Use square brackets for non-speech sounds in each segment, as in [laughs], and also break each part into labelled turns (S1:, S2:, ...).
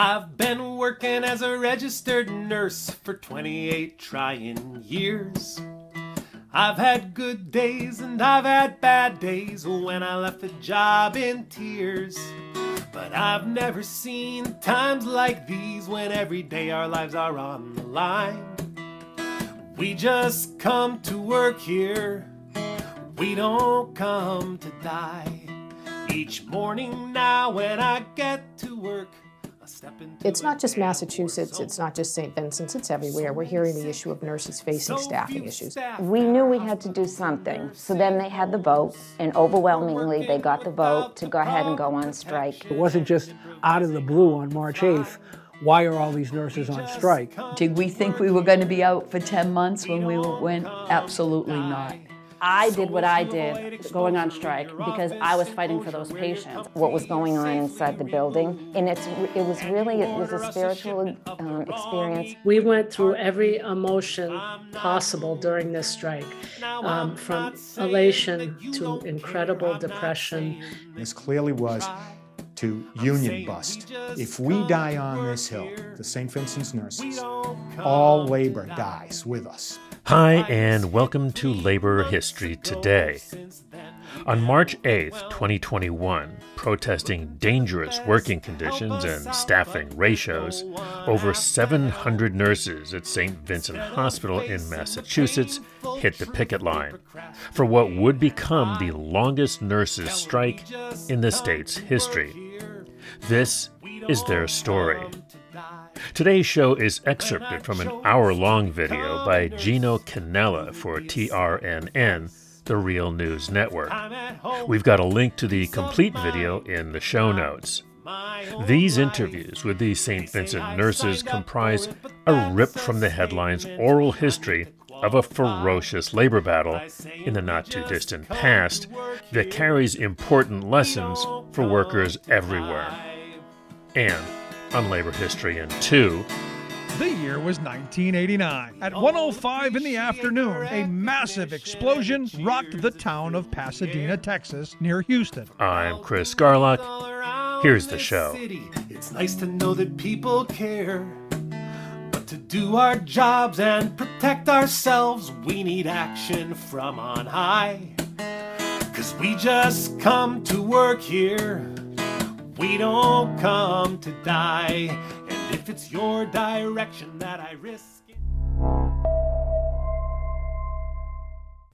S1: I've been working as a registered nurse for 28 trying years. I've had good days and I've had bad days when I left the job in tears. But I've never seen times like these when every day our lives are on the line. We just come to work here, we don't come to die. Each morning now when I get to work,
S2: it's not just Massachusetts, it's not just St. Vincent's, it's everywhere. We're hearing the issue of nurses facing staffing issues.
S3: We knew we had to do something. So then they had the vote, and overwhelmingly they got the vote to go ahead and go on strike.
S4: It wasn't just out of the blue on March 8th. Why are all these nurses on strike?
S5: Did we think we were going to be out for 10 months when we went? Absolutely not.
S6: I did what I did going on strike because I was fighting for those patients.
S3: What was going on inside the building, and it's it was really it was a spiritual um, experience.
S7: We went through every emotion possible during this strike, um, from elation to incredible depression.
S8: This clearly was to union bust. If we die on this hill, the St. Vincent's nurses, all labor dies with us.
S9: Hi, and welcome to Labor History Today. On March 8, 2021, protesting dangerous working conditions and staffing ratios, over 700 nurses at St. Vincent Hospital in Massachusetts hit the picket line for what would become the longest nurses' strike in the state's history. This is their story. Today's show is excerpted from an hour long video by Gino Cannella for TRNN, the Real News Network. We've got a link to the complete video in the show notes. These interviews with the St. Vincent nurses comprise a ripped from the headlines oral history of a ferocious labor battle in the not too distant past that carries important lessons for workers everywhere. And on labor history in two.
S10: The year was 1989. At 1:05 in the afternoon, a massive explosion rocked the town of Pasadena, Texas, near Houston.
S9: I'm Chris Garlock. Here's the show.
S1: It's nice to know that people care. But to do our jobs and protect ourselves, we need action from on high. Cause we just come to work here we don't come to die. And if it's your direction that I risk. It.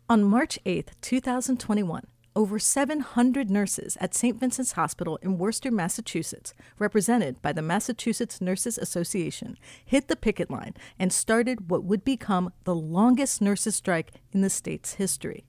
S11: On March 8, 2021, over 700 nurses at St. Vincent's Hospital in Worcester, Massachusetts, represented by the Massachusetts Nurses Association, hit the picket line and started what would become the longest nurses' strike in the state's history.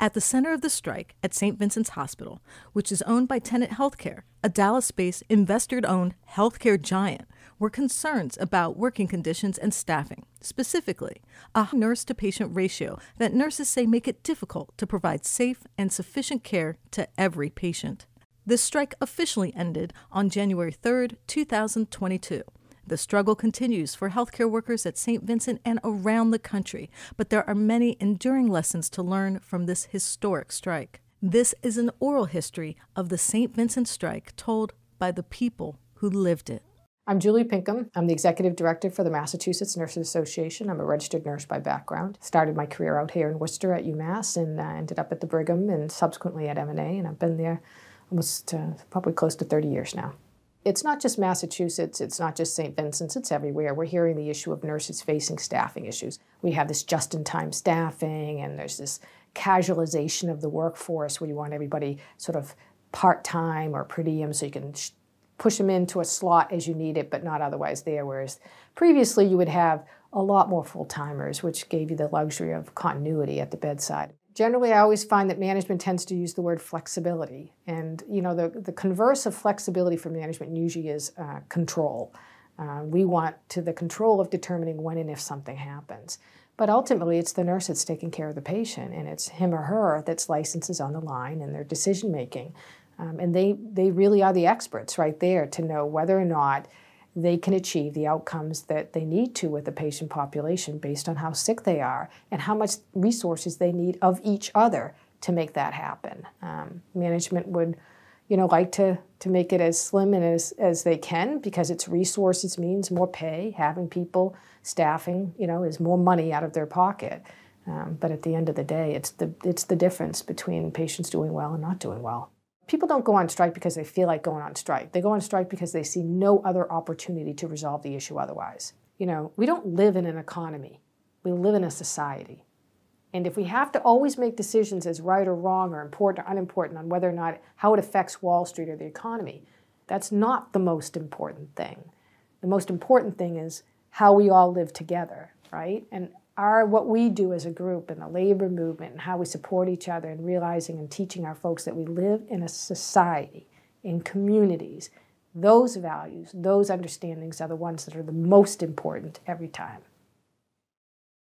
S11: At the center of the strike at St. Vincent's Hospital, which is owned by Tenet Healthcare, a Dallas based investor owned healthcare giant, were concerns about working conditions and staffing, specifically, a nurse to patient ratio that nurses say make it difficult to provide safe and sufficient care to every patient. The strike officially ended on January 3, 2022. The struggle continues for healthcare workers at St. Vincent and around the country, but there are many enduring lessons to learn from this historic strike. This is an oral history of the St. Vincent strike told by the people who lived it.
S2: I'm Julie Pinkham. I'm the executive director for the Massachusetts Nurses Association. I'm a registered nurse by background. Started my career out here in Worcester at UMass and uh, ended up at the Brigham and subsequently at MNA, and I've been there almost uh, probably close to 30 years now it's not just Massachusetts, it's not just St. Vincent's, it's everywhere. We're hearing the issue of nurses facing staffing issues. We have this just in time staffing, and there's this casualization of the workforce where you want everybody sort of part time or per diem so you can sh- push them into a slot as you need it, but not otherwise there. Whereas previously you would have a lot more full timers, which gave you the luxury of continuity at the bedside generally i always find that management tends to use the word flexibility. And you know the, the converse of flexibility for management usually is uh, control. Uh, we want to the control of determining when and if something happens. But ultimately it's the nurse that's taking care of the patient and it's him or her that's licenses on the line and their decision making um, and they, they really are the experts right there to know whether or not they can achieve the outcomes that they need to with the patient population based on how sick they are and how much resources they need of each other to make that happen. Um, management would you know, like to to make it as slim and as as they can because its resources means more pay. Having people staffing, you know, is more money out of their pocket. Um, but at the end of the day, it's the it's the difference between patients doing well and not doing well. People don't go on strike because they feel like going on strike. They go on strike because they see no other opportunity to resolve the issue otherwise. You know, we don't live in an economy. We live in a society. And if we have to always make decisions as right or wrong or important or unimportant on whether or not how it affects Wall Street or the economy, that's not the most important thing. The most important thing is how we all live together, right? And our what we do as a group and the labor movement and how we support each other and realizing and teaching our folks that we live in a society, in communities. Those values, those understandings are the ones that are the most important every time.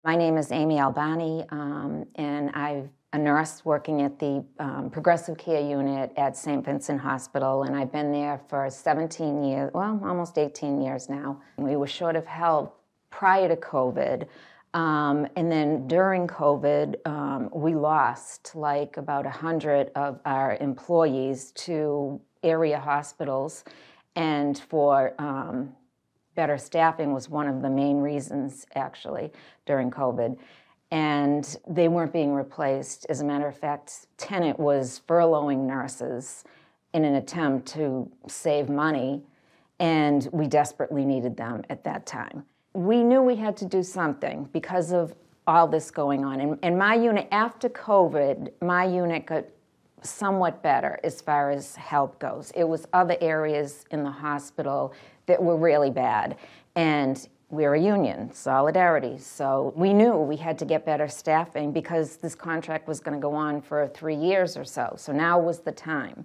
S3: My name is Amy Albani, um, and I'm a nurse working at the um, Progressive Care Unit at St. Vincent Hospital, and I've been there for 17 years, well, almost 18 years now. We were short of help prior to COVID. Um, and then during COVID, um, we lost like about 100 of our employees to area hospitals. And for um, better staffing was one of the main reasons, actually, during COVID. And they weren't being replaced. As a matter of fact, Tenet was furloughing nurses in an attempt to save money, and we desperately needed them at that time. We knew we had to do something because of all this going on. And, and my unit, after COVID, my unit got somewhat better as far as help goes. It was other areas in the hospital that were really bad. And we're a union, solidarity. So we knew we had to get better staffing because this contract was going to go on for three years or so. So now was the time.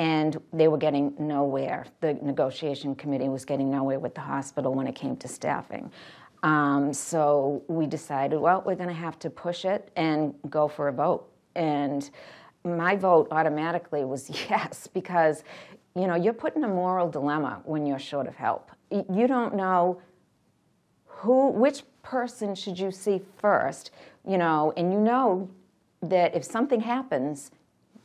S3: And they were getting nowhere. The negotiation committee was getting nowhere with the hospital when it came to staffing. Um, so we decided, well, we're going to have to push it and go for a vote. And my vote automatically was [laughs] yes, because you know, you're put in a moral dilemma when you're short of help. You don't know who, which person should you see first, you know, and you know that if something happens,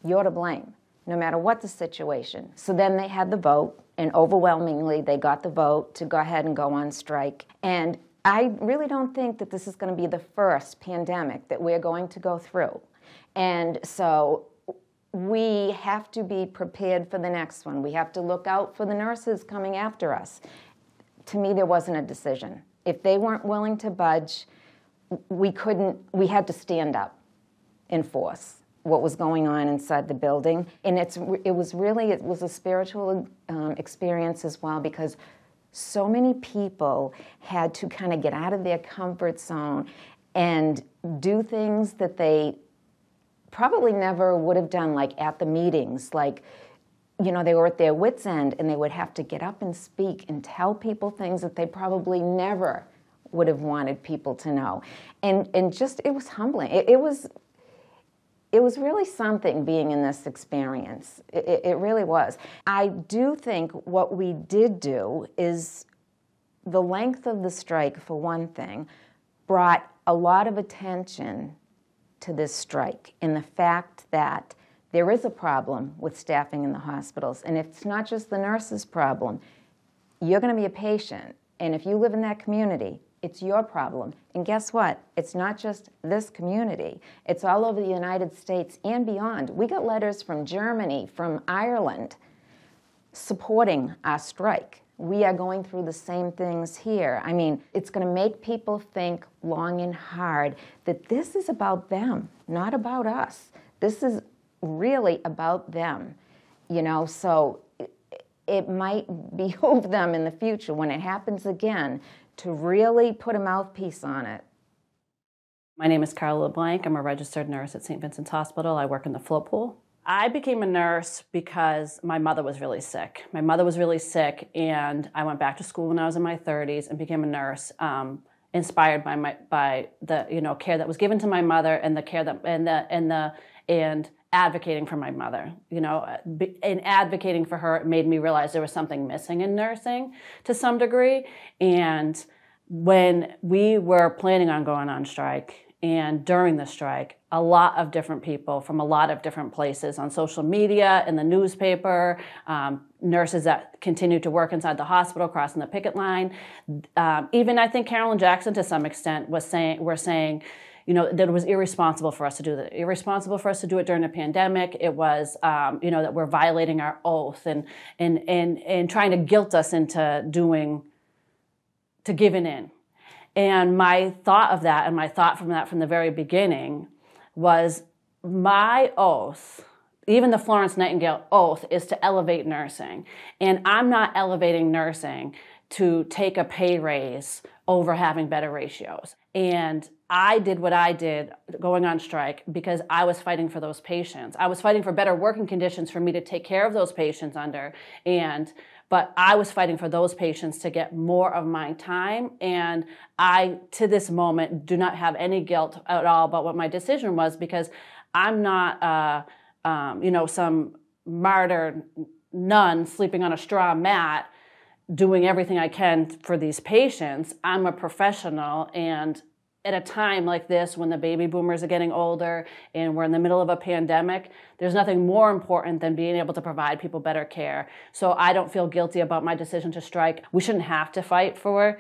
S3: you're to blame, no matter what the situation. So then they had the vote, and overwhelmingly they got the vote to go ahead and go on strike. And I really don't think that this is going to be the first pandemic that we're going to go through. And so we have to be prepared for the next one. We have to look out for the nurses coming after us. To me, there wasn't a decision. If they weren't willing to budge, we couldn't, we had to stand up in force what was going on inside the building. And it's, it was really, it was a spiritual um, experience as well because so many people had to kind of get out of their comfort zone and do things that they probably never would have done like at the meetings like you know they were at their wits end and they would have to get up and speak and tell people things that they probably never would have wanted people to know and and just it was humbling it, it was it was really something being in this experience it, it really was i do think what we did do is the length of the strike for one thing brought a lot of attention to this strike and the fact that there is a problem with staffing in the hospitals. And it's not just the nurse's problem. You're going to be a patient. And if you live in that community, it's your problem. And guess what? It's not just this community, it's all over the United States and beyond. We got letters from Germany, from Ireland, supporting our strike we are going through the same things here. I mean, it's going to make people think long and hard that this is about them, not about us. This is really about them, you know, so it, might [laughs] behoove them in the future when it happens again to really put a mouthpiece on it.
S6: My name is Carla LeBlanc. I'm a registered nurse at St. Vincent's Hospital. I work in the float pool. I became a nurse because my mother was really sick. My mother was really sick, and I went back to school when I was in my 30s and became a nurse, um, inspired by my by the you know care that was given to my mother and the care that and the and the and advocating for my mother. You know, and advocating for her made me realize there was something missing in nursing to some degree. And when we were planning on going on strike, and during the strike, a lot of different people from a lot of different places on social media, in the newspaper, um, nurses that continued to work inside the hospital, crossing the picket line. Um, even I think Carolyn Jackson, to some extent, was saying, were saying, you know, that it was irresponsible for us to do that. Irresponsible for us to do it during a pandemic. It was, um, you know, that we're violating our oath and and and and trying to guilt us into doing, to giving in and my thought of that, and my thought from that from the very beginning, was my oath, even the Florence Nightingale oath, is to elevate nursing. And I'm not elevating nursing to take a pay raise over having better ratios. And I did what I did going on strike because I was fighting for those patients. I was fighting for better working conditions for me to take care of those patients under. And but I was fighting for those patients to get more of my time. And I, to this moment, do not have any guilt at all about what my decision was because I'm not, uh, um, you know, some martyr nun sleeping on a straw mat doing everything I can for these patients. I'm a professional and at a time like this when the baby boomers are getting older and we're in the middle of a pandemic, there's nothing more important than being able to provide people better care. So I don't feel guilty about my decision to strike. We shouldn't have to fight for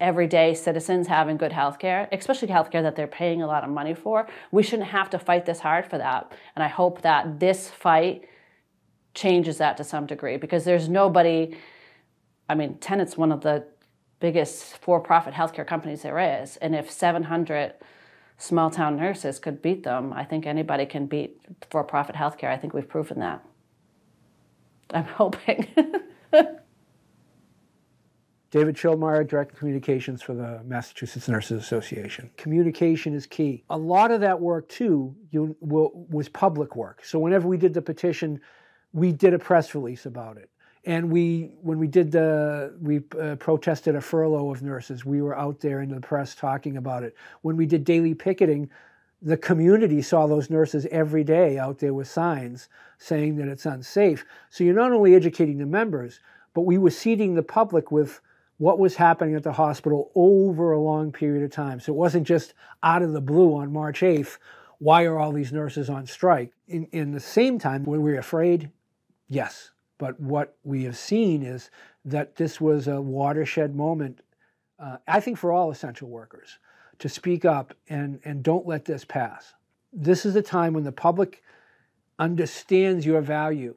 S6: everyday citizens having good health care, especially health care that they're paying a lot of money for. We shouldn't have to fight this hard for that. And I hope that this fight changes that to some degree because there's nobody I mean, Tenet's one of the biggest for-profit healthcare companies there is, and if 700 small town nurses could beat them, I think anybody can beat for-profit healthcare. I think we've proven that. I'm [laughs] hoping.
S4: David Schildmeier, Director of Communications for the Massachusetts Nurses Association. Communication is key. A lot of that work, too, you, was public work. So whenever we did the petition, we did a press release about it. And we, when we did the, we uh, protested a furlough of nurses. We were out there in the press talking about it. When we did daily picketing, the community saw those nurses every day out there with signs saying that it's unsafe. So you're not only educating the members, but we were seeding the public with what was happening at the hospital over a long period of time. So it wasn't just out of the blue on March 8th, why are all these nurses on strike? In, in the same time, were we afraid? Yes. But what we have seen is that this was a watershed moment, uh, I think, for all essential workers to speak up and, and don't let this pass. This is a time when the public understands your value.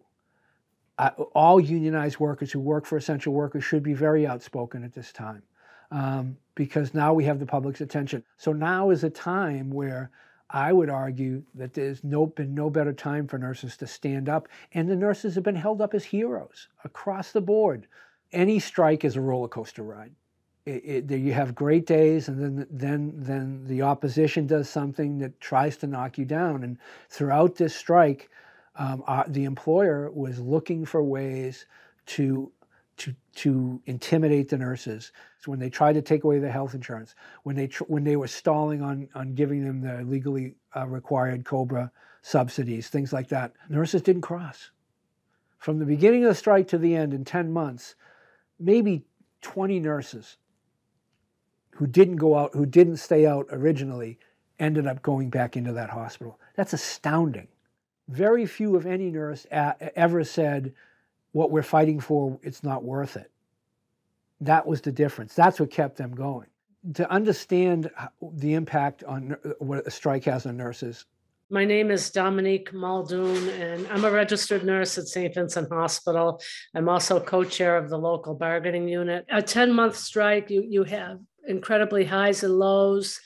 S4: Uh, all unionized workers who work for essential workers should be very outspoken at this time um, because now we have the public's attention. So now is a time where I would argue that there's no, been no better time for nurses to stand up, and the nurses have been held up as heroes across the board. Any strike is a roller coaster ride. It, it, you have great days, and then then then the opposition does something that tries to knock you down. And throughout this strike, um, uh, the employer was looking for ways to to to intimidate the nurses. So when they tried to take away the health insurance, when they tr- when they were stalling on on giving them the legally uh, required COBRA subsidies, things like that, nurses didn't cross. From the beginning of the strike to the end in 10 months, maybe 20 nurses who didn't go out, who didn't stay out originally, ended up going back into that hospital. That's astounding. Very few, if any, nurse a- ever said, what we're fighting for, it's not worth it. That was the difference. That's what kept them going. To understand the impact on uh, what a strike has on nurses.
S7: My name is Dominique Muldoon, and I'm a registered nurse at St. Vincent Hospital. I'm also co chair of the local bargaining unit. A 10 month strike, you, you have incredibly highs and lows.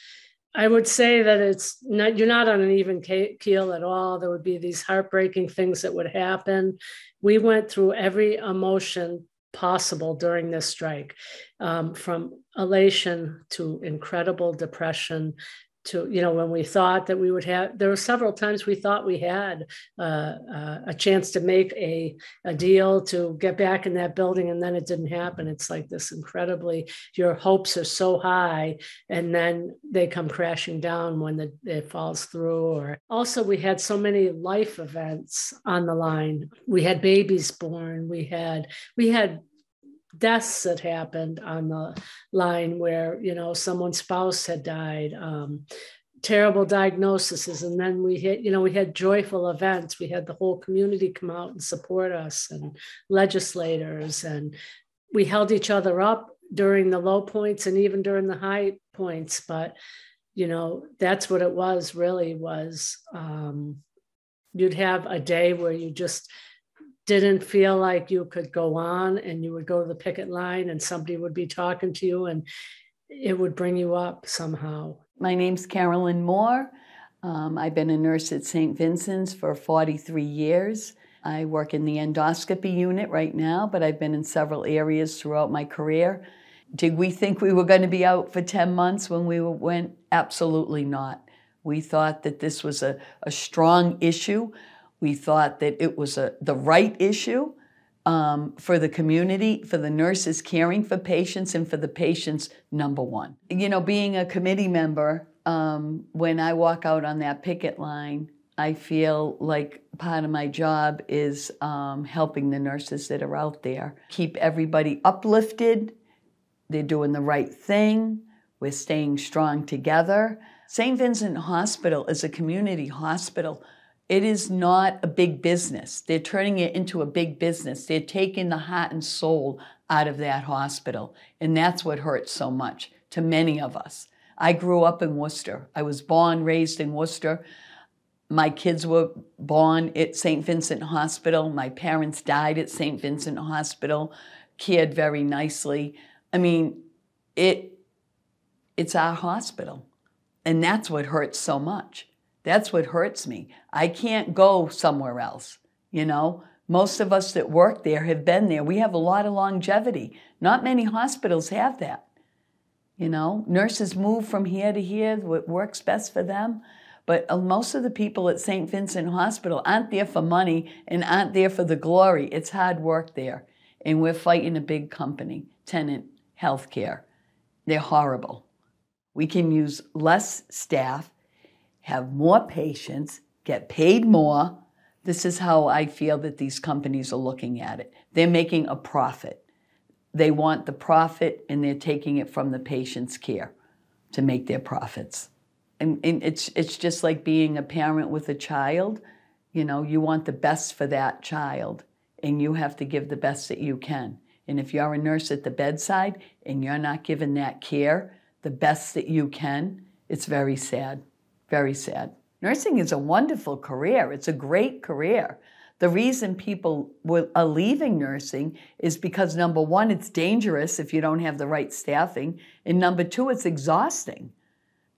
S7: I would say that it's not, you're not on an even keel at all. There would be these heartbreaking things that would happen. We went through every emotion possible during this strike, um, from elation to incredible depression to you know when we thought that we would have there were several times we thought we had uh, uh, a chance to make a, a deal to get back in that building and then it didn't happen. It's like this incredibly your hopes are so high and then they come crashing down when the, it falls through or also we had so many life events on the line. We had babies born. We had we had deaths that happened on the line where you know someone's spouse had died um, terrible diagnoses and then we hit you know we had joyful events. We had the whole community come out and support us and legislators and we held each other up during the low points and even during the high points but you know that's what it was really was um, you'd have a day where you just didn't feel like you could go on and you would go to the picket line and somebody would be talking to you and it would bring you up somehow
S5: My name's Carolyn Moore. Um, I've been a nurse at St. Vincent's for 43 years. I work in the endoscopy unit right now, but I've been in several areas throughout my career. Did we think we were going to be out for 10 months when we went? Absolutely not. We thought that this was a, a strong issue. We thought that it was a, the right issue um, for the community, for the nurses caring for patients, and for the patients, number one. You know, being a committee member, um, when I walk out on that picket line, I feel like part of my job is um, helping the nurses that are out there keep everybody uplifted. They're doing the right thing. We're staying strong together. St. Vincent Hospital is a community hospital. It is not a big business. They're turning it into a big business. They're taking the heart and soul out of that hospital. And that's what hurts so much to many of us. I grew up in Worcester. I was born, raised in Worcester. My kids were born at St. Vincent Hospital. My parents died at St. Vincent Hospital, cared very nicely. I mean, it it's our hospital. And that's what hurts so much. That's what hurts me. I can't go somewhere else, you know? Most of us that work there have been there. We have a lot of longevity. Not many hospitals have that. You know, nurses move from here to here, what works best for them. But uh, most of the people at St. Vincent Hospital aren't there for money and aren't there for the glory. It's hard work there. And we're fighting a big company, Tenet Healthcare. They're horrible. We can use less staff, have more patients, get paid more. This is how I feel that these companies are looking at it. They're making a profit. They want the profit and they're taking it from the patient's care to make their profits. And, and it's, it's just like being a parent with a child. You know, you want the best for that child and you have to give the best that you can. And if you're a nurse at the bedside and you're not giving that care the best that you can, it's very sad. Very sad. Nursing is a wonderful career. It's a great career. The reason people are leaving nursing is because number one, it's dangerous if you don't have the right staffing, and number two, it's exhausting.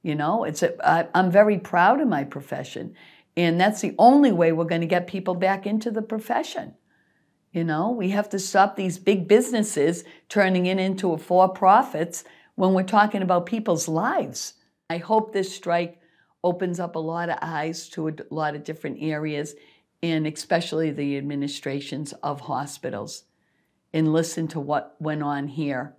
S5: You know, it's a, I, I'm very proud of my profession, and that's the only way we're going to get people back into the profession. You know, we have to stop these big businesses turning it into a for profits when we're talking about people's lives. I hope this strike opens up a lot of eyes to a lot of different areas, and especially the administrations of hospitals, and listen to what went on here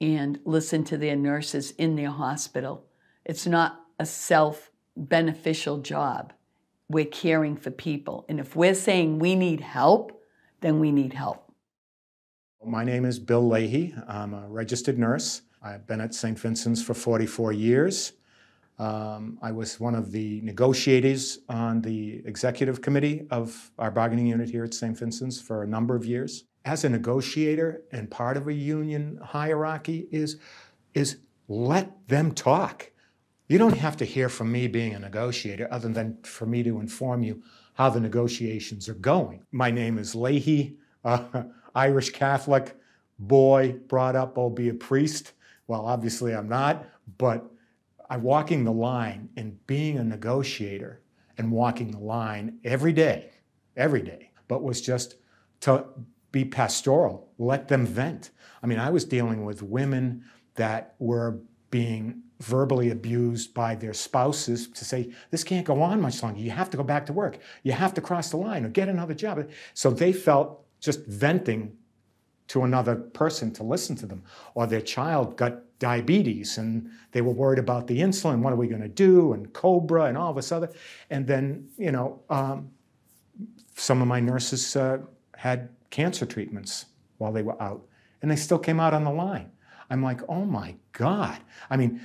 S5: and listen to their nurses in their hospital. It's not a self beneficial job. We're caring for people. And if we're saying we need help, then we need help.
S8: My name is Bill Leahy. I'm a registered nurse. I've been at St. Vincent's for 44 years. Um, I was one of the negotiators on the executive committee of our bargaining unit here at St. Vincent's for a number of years. As a negotiator and part of a union hierarchy is, is let them talk. You don't have to hear from me being a negotiator other than for me to inform you how the negotiations are going. My name is Leahy, uh, [laughs] Irish Catholic, boy, brought up, I'll be a priest. Well, obviously I'm not, but I walking the line and being a negotiator and walking the line every day, every day, but was just to be pastoral, let them vent. I mean, I was dealing with women that were being verbally abused by their spouses to say, this can't go on much longer. You have to go back to work. You have to cross the line or get another job. So they felt just venting to another person to listen to them. Or their child got diabetes and they were worried about the insulin. What are we going to do? And Cobra and all this other. And then, you know, um, some of my nurses uh, had cancer treatments while they were out and they still came out on the line. I'm like, oh my God. I mean,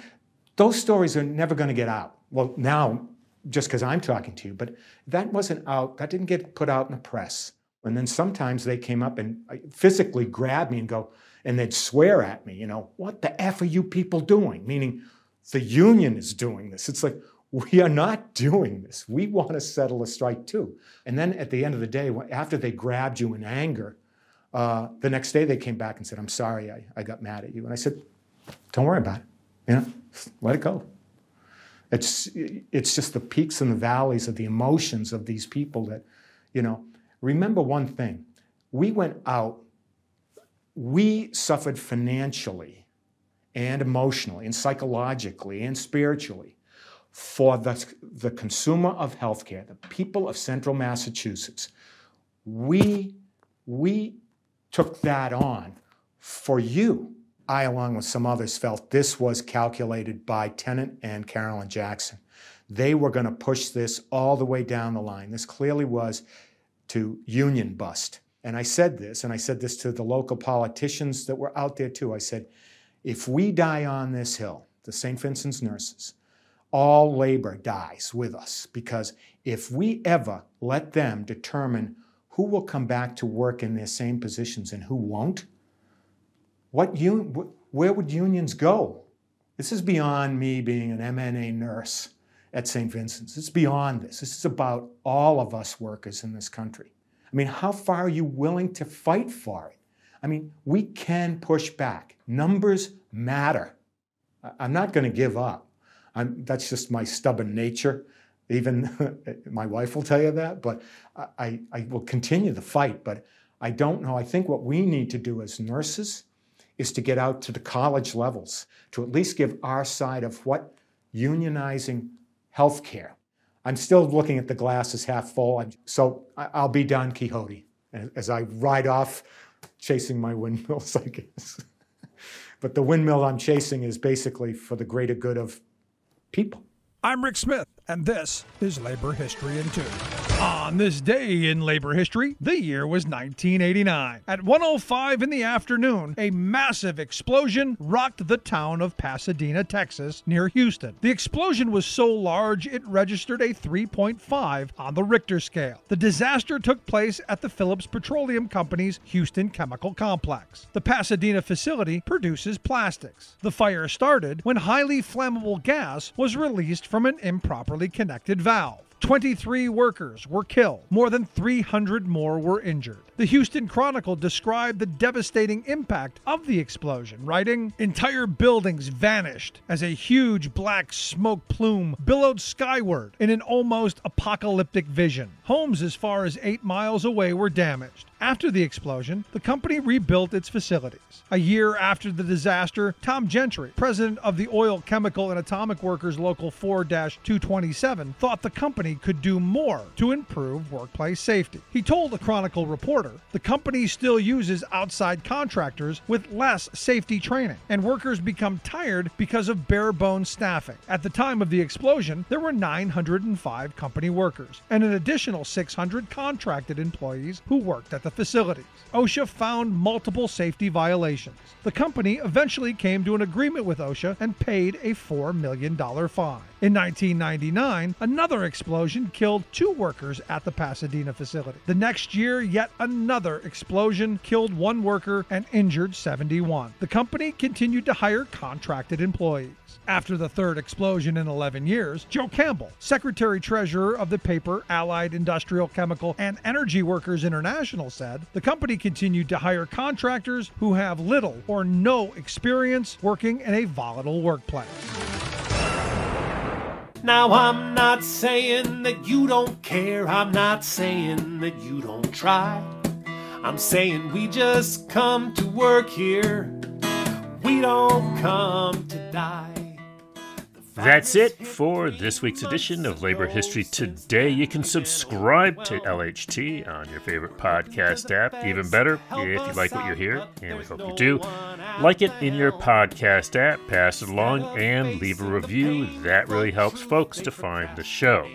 S8: those stories are never going to get out. well, now, just because I'm talking to you, but that wasn't out, that didn't get put out in the press. And then sometimes they came up and uh, physically grabbed me and go, and they'd swear at me, you know, what the F are you people doing? Meaning the union is doing this. It's like, we are not doing this. We want to settle a strike too. And then at the end of the day, after they grabbed you in anger, uh, the next day they came back and said, I'm sorry, I, I got mad at you. And I said, don't worry about it. You know, let it go. It's, it's just the peaks and the valleys of the emotions of these people that, you know, remember one thing. We went out, we suffered financially and emotionally and psychologically and spiritually for the, the consumer of healthcare, the people of central Massachusetts. We, we took that on for you. I, along with some others, felt this was calculated by Tenet and Carolyn Jackson. They were going to push this all the way down the line. This clearly was to union bust. And I said this, and I said this to the local politicians that were out there too. I said, if we die on this hill, the St. Vincent's nurses, all labor dies with us because if we ever let them determine who will come back to work in their same positions and who won't, what un- where would unions go? This is beyond me being an MNA nurse at St. Vincent's. It's beyond this. This is about all of us workers in this country. I mean, how far are you willing to fight for it? I mean, we can push back. Numbers matter. I'm not going to give up. I'm, that's just my stubborn nature. Even [laughs] my wife will tell you that, but I, I will continue the fight. But I don't know. I think what we need to do as nurses is to get out to the college levels, to at least give our side of what unionizing healthcare. I'm still looking at the glass as half full, so I'll be Don Quixote as I ride off chasing my windmills, [laughs] I guess. but the windmill I'm chasing is basically for the greater good of people.
S10: I'm Rick Smith, and this is Labor History in Two. On this day in labor history, the year was 1989. At 1:05 in the afternoon, a massive explosion rocked the town of Pasadena, Texas, near Houston. The explosion was so large it registered a 3.5 on the Richter scale. The disaster took place at the Phillips Petroleum Company's Houston Chemical Complex. The Pasadena facility produces plastics. The fire started when highly flammable gas was released from an improperly connected valve. 23 workers were killed. More than 300 more were injured. The Houston Chronicle described the devastating impact of the explosion, writing Entire buildings vanished as a huge black smoke plume billowed skyward in an almost apocalyptic vision. Homes as far as eight miles away were damaged. After the explosion, the company rebuilt its facilities. A year after the disaster, Tom Gentry, president of the Oil, Chemical, and Atomic Workers Local 4 227, thought the company could do more to improve workplace safety. He told the Chronicle reporter the company still uses outside contractors with less safety training, and workers become tired because of bare bones staffing. At the time of the explosion, there were 905 company workers and an additional 600 contracted employees who worked at the facilities. OSHA found multiple safety violations. The company eventually came to an agreement with OSHA and paid a $4 million fine. In 1999, another explosion killed two workers at the Pasadena facility. The next year, yet another explosion killed one worker and injured 71. The company continued to hire contracted employees. After the third explosion in 11 years, Joe Campbell, Secretary Treasurer of the paper Allied Industrial Chemical and Energy Workers International, said the company continued to hire contractors who have little or no experience working in a volatile workplace.
S1: Now, I'm not saying that you don't care, I'm not saying that you don't try. I'm saying we just come to work here, we don't come to die.
S9: That's it for this week's edition of Labor History Today. You can subscribe to LHT on your favorite podcast app. Even better, if you like what you hear, and we hope you do, like it in your podcast app, pass it along, and leave a review. That really helps folks to find the show.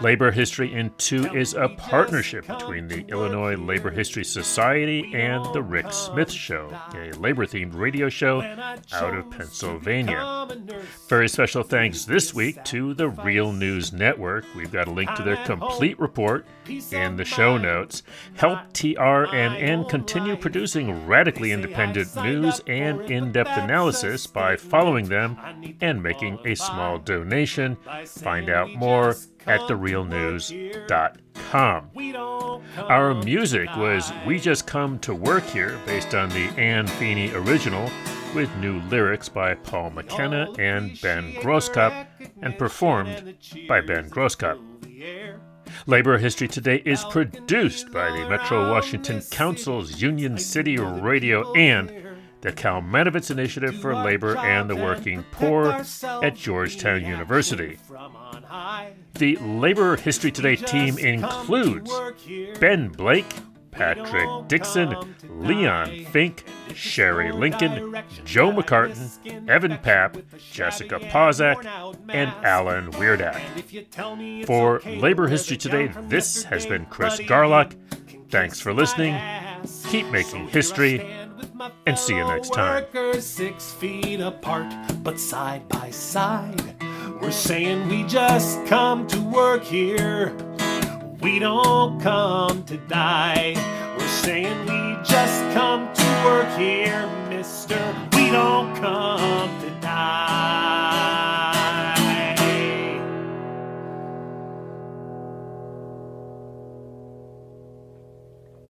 S9: Labor History in Two is a partnership between the Illinois Labor History Society and The Rick Smith Show, a labor themed radio show out of Pennsylvania. Very special thanks this week to the Real News Network. We've got a link to their complete report in the show notes. Help TRNN continue producing radically independent news and in depth analysis by following them and making a small donation. Find out more at therealnews.com. Our music was We Just Come to Work Here, based on the Anne Feeney original, with new lyrics by Paul McKenna and Ben Grosscup, and performed by Ben Grosscup. Labor History Today is produced by the Metro Washington Council's Union City Radio and the Cal Kalmanovitz Initiative for Labor and the Working Poor at Georgetown University. The Labor History Today team includes Ben Blake, Patrick Dixon, Leon Fink, Sherry Lincoln, Joe McCartin, Evan Papp, Jessica Pozak, and Alan Wierdak. For Labor History Today, this has been Chris Garlock. Thanks for listening. Keep making history and see you next time.
S1: Six feet apart, but side by side. We're saying we just come to work here. We don't come to die. We're saying we just come to work here, mister. We don't come to die.